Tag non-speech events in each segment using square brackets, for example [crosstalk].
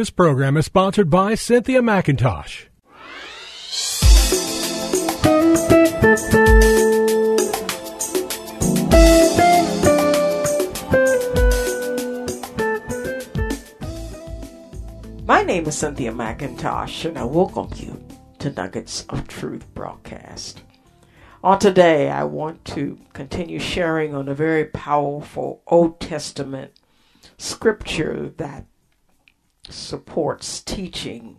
This program is sponsored by Cynthia McIntosh. My name is Cynthia McIntosh, and I welcome you to Nuggets of Truth broadcast. On today, I want to continue sharing on a very powerful Old Testament scripture that supports teaching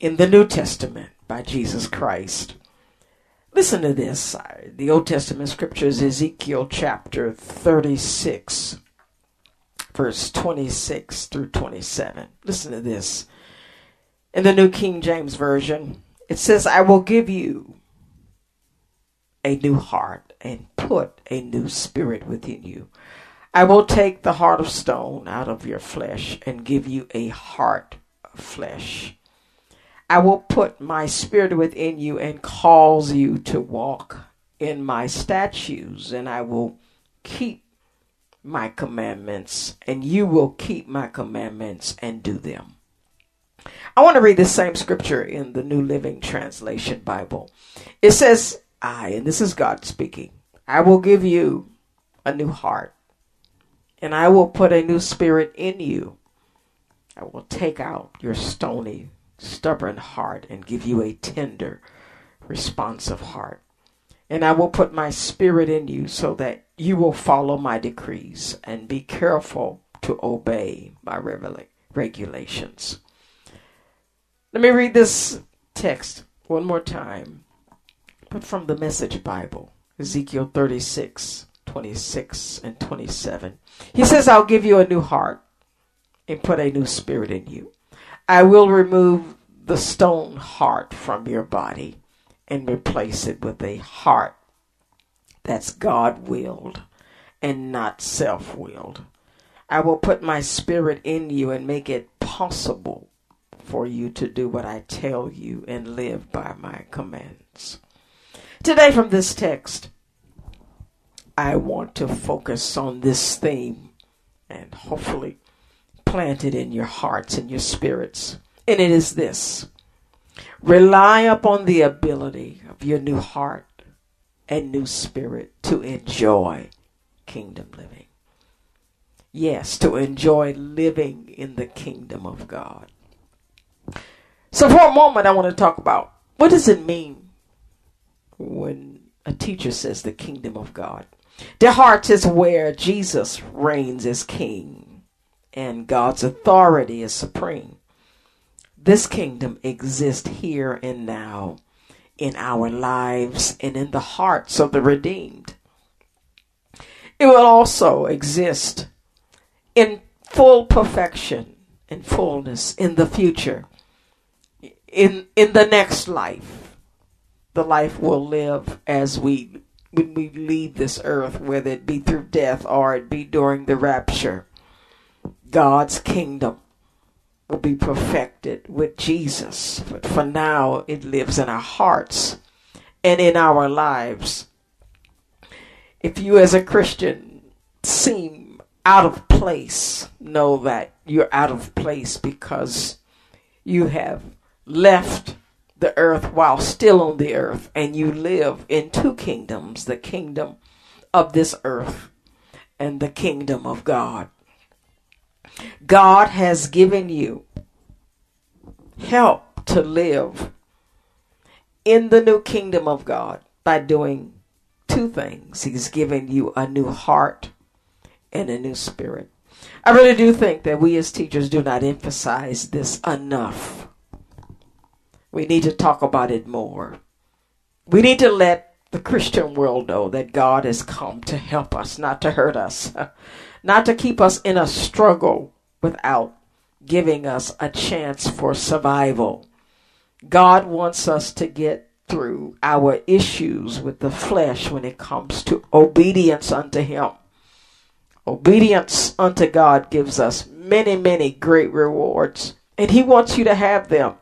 in the New Testament by Jesus Christ. Listen to this. The Old Testament scriptures, Ezekiel chapter 36 verse 26 through 27. Listen to this. In the New King James Version, it says, I will give you a new heart and put a new spirit within you. I will take the heart of stone out of your flesh and give you a heart of flesh. I will put my spirit within you and cause you to walk in my statutes, and I will keep my commandments, and you will keep my commandments and do them. I want to read the same scripture in the New Living Translation Bible. It says, I, and this is God speaking, I will give you a new heart, and I will put a new spirit in you. I will take out your stony, stubborn heart and give you a tender, responsive heart. And I will put my spirit in you so that you will follow my decrees and be careful to obey my regulations. Let me read this text one more time, but from the Message Bible, Ezekiel 36, 26, and 27. He says, I'll give you a new heart and put a new spirit in you. I will remove the stone heart from your body and replace it with a heart that's God willed and not self willed. I will put my spirit in you and make it possible for you to do what I tell you and live by my commands. Today, from this text, I want to focus on this theme and hopefully plant it in your hearts and your spirits. And it is this rely upon the ability of your new heart and new spirit to enjoy kingdom living. Yes, to enjoy living in the kingdom of God. So for a moment I want to talk about what does it mean when a teacher says the kingdom of God? The heart is where Jesus reigns as king and God's authority is supreme. This kingdom exists here and now in our lives and in the hearts of the redeemed. It will also exist in full perfection and fullness in the future, in, in the next life. The life we'll live as we when we leave this earth, whether it be through death or it be during the rapture. God's kingdom will be perfected with Jesus. But for now, it lives in our hearts and in our lives. If you, as a Christian, seem out of place, know that you're out of place because you have left the earth while still on the earth and you live in two kingdoms the kingdom of this earth and the kingdom of God. God has given you help to live in the new kingdom of God by doing two things. He's given you a new heart and a new spirit. I really do think that we as teachers do not emphasize this enough. We need to talk about it more. We need to let the Christian world know that God has come to help us, not to hurt us, [laughs] not to keep us in a struggle without giving us a chance for survival. God wants us to get through our issues with the flesh when it comes to obedience unto Him. Obedience unto God gives us many, many great rewards, and He wants you to have them.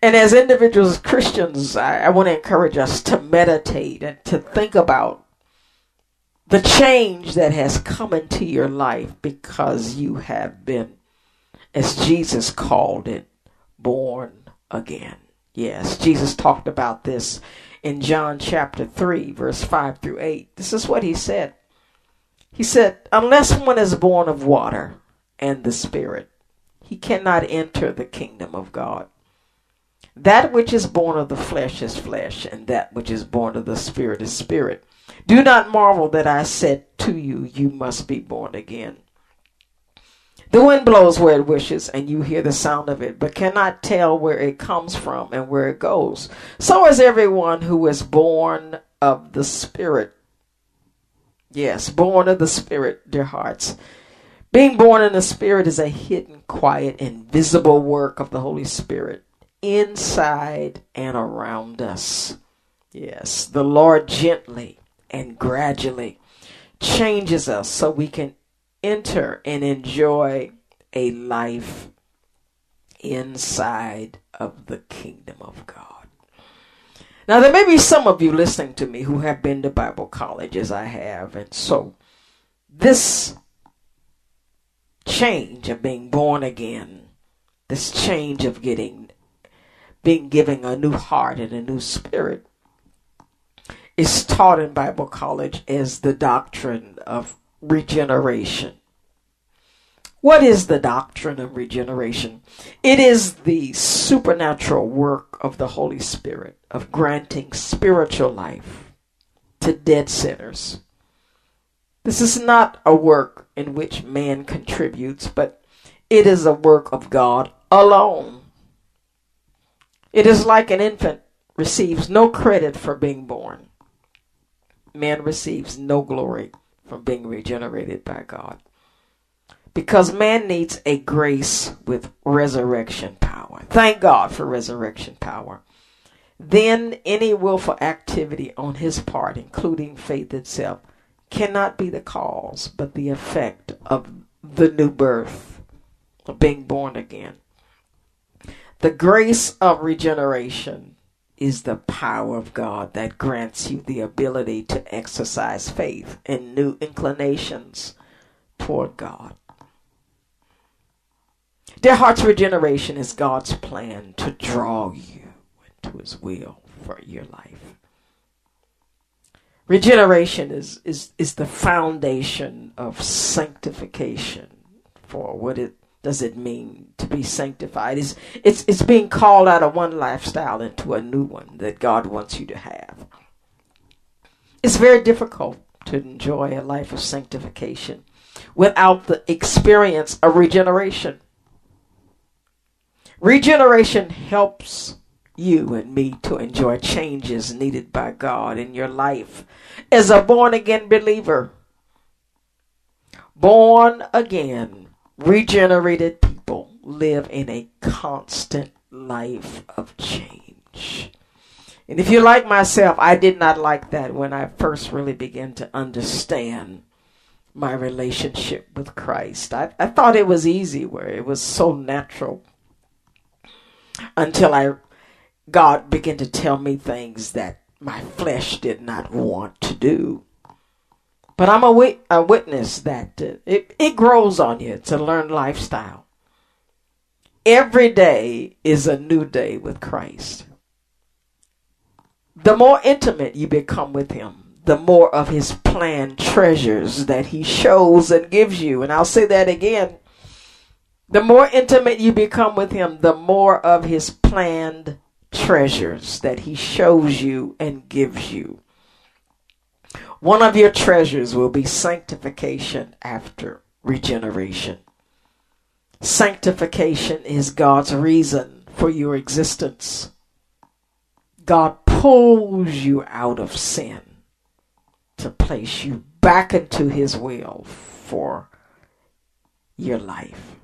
And as individuals, Christians, I, I want to encourage us to meditate and to think about the change that has come into your life because you have been as Jesus called it, born again. Yes, Jesus talked about this in John chapter 3, verse 5 through 8. This is what he said. He said, Unless one is born of water and the Spirit, he cannot enter the kingdom of God. That which is born of the flesh is flesh, and that which is born of the Spirit is spirit. Do not marvel that I said to you, You must be born again. The wind blows where it wishes, and you hear the sound of it, but cannot tell where it comes from and where it goes. So is everyone who is born of the Spirit. Yes, born of the Spirit, dear hearts. Being born in the Spirit is a hidden, quiet, invisible work of the Holy Spirit inside and around us. Yes, the Lord gently and gradually changes us so we can enter and enjoy a life inside of the kingdom of God. Now, there may be some of you listening to me who have been to Bible college as I have, and so this change of being born again, this change of getting, being given a new heart and a new spirit, is taught in Bible college as the doctrine of regeneration. What is the doctrine of regeneration? It is the supernatural work of the Holy Spirit of granting spiritual life to dead sinners. This is not a work in which man contributes, but it is a work of God alone. It is like an infant receives no credit for being born. Man receives no glory from being regenerated by God. Because man needs a grace with resurrection power. Thank God for resurrection power. Then any willful activity on his part, including faith itself, cannot be the cause, but the effect of the new birth, of being born again. The grace of regeneration is the power of God that grants you the ability to exercise faith and new inclinations toward God. Dear Heart's regeneration is God's plan to draw you into His will for your life. Regeneration is, is, is the foundation of sanctification for what it does it mean to be sanctified? It's, it's, it's being called out of one lifestyle into a new one that God wants you to have. It's very difficult to enjoy a life of sanctification without the experience of regeneration. Regeneration helps you and me to enjoy changes needed by God in your life as a born again believer. Born again Regenerated people live in a constant life of change. And if you like myself, I did not like that when I first really began to understand my relationship with Christ. I, I thought it was easy where it was so natural until I God began to tell me things that my flesh did not want to do. But I'm a, wit- a witness that uh, it, it grows on you. to learn lifestyle. Every day is a new day with Christ. The more intimate you become with Him, the more of His planned treasures that He shows and gives you. And I'll say that again. The more intimate you become with Him, the more of His planned treasures that He shows you and gives you. One of your treasures will be sanctification after regeneration. Sanctification is God's reason for your existence. God pulls you out of sin to place you back into His will for your life.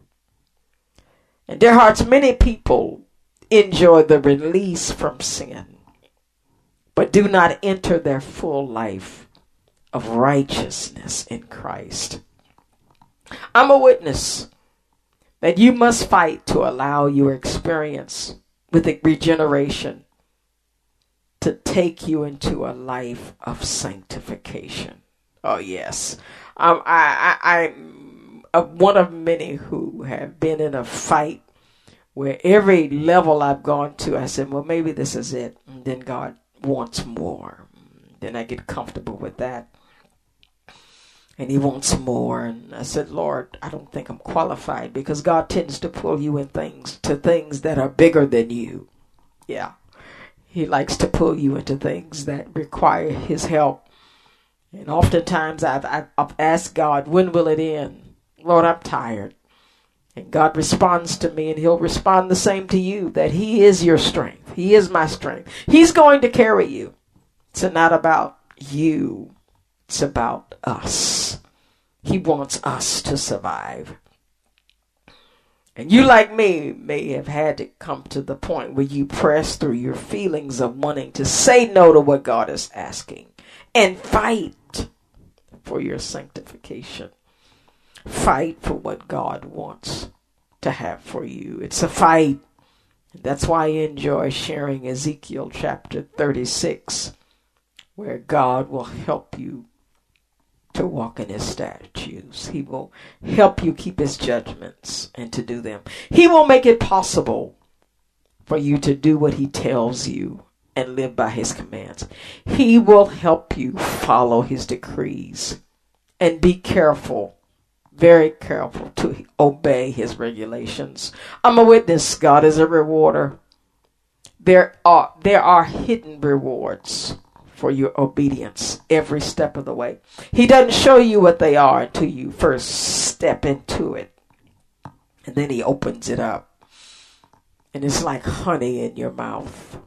And dear hearts, many people enjoy the release from sin, but do not enter their full life of righteousness in Christ. I'm a witness that you must fight to allow your experience with regeneration to take you into a life of sanctification. Oh yes, um, I, I, am one of many who have been in a fight where every level I've gone to, I said, well, maybe this is it. And then God wants more. Then I get comfortable with that. And he wants more. And I said, Lord, I don't think I'm qualified because God tends to pull you in things to things that are bigger than you. Yeah. He likes to pull you into things that require his help. And oftentimes I've, I've, I've asked God, when will it end? Lord, I'm tired. And God responds to me, and He'll respond the same to you that He is your strength. He is my strength. He's going to carry you. It's not about you, it's about us. He wants us to survive. And you, like me, may have had to come to the point where you press through your feelings of wanting to say no to what God is asking and fight for your sanctification. Fight for what God wants to have for you. It's a fight. That's why I enjoy sharing Ezekiel chapter 36, where God will help you to walk in his statutes. He will help you keep his judgments and to do them. He will make it possible for you to do what he tells you and live by his commands. He will help you follow his decrees and be careful very careful to obey his regulations. I'm a witness. God is a rewarder. There are there are hidden rewards for your obedience every step of the way. He doesn't show you what they are until you first step into it. And then he opens it up. And it's like honey in your mouth.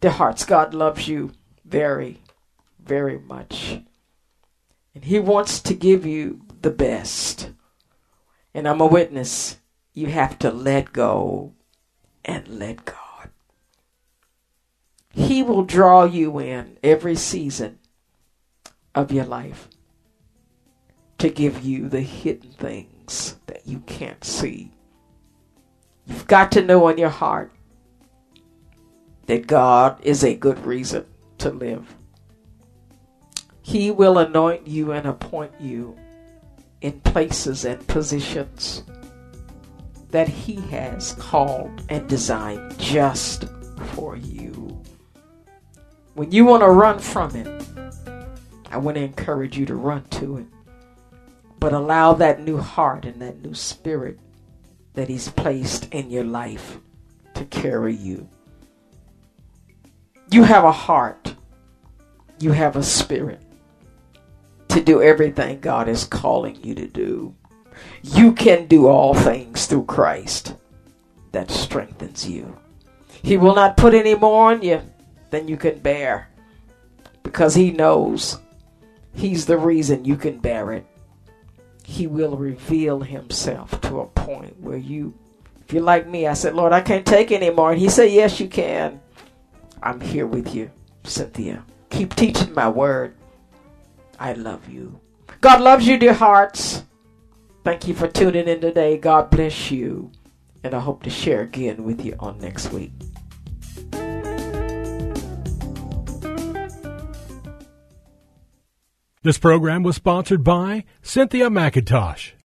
Dear hearts, God loves you very, very much. And he wants to give you the best. And I'm a witness. You have to let go and let God. He will draw you in every season of your life to give you the hidden things that you can't see. You've got to know in your heart that God is a good reason to live. He will anoint you and appoint you in places and positions that He has called and designed just for you. When you want to run from it, I want to encourage you to run to it. But allow that new heart and that new spirit that He's placed in your life to carry you. You have a heart, you have a spirit to do everything God is calling you to do. You can do all things through Christ that strengthens you. He will not put any more on you than you can bear because He knows He's the reason you can bear it. He will reveal Himself to a point where you, if you're like me, I said, Lord, I can't take anymore. And He said, Yes, you can. I'm here with you, Cynthia. Keep teaching my word. I love you. God loves you, dear hearts. Thank you for tuning in today. God bless you. And I hope to share again with you on next week. This program was sponsored by Cynthia McIntosh.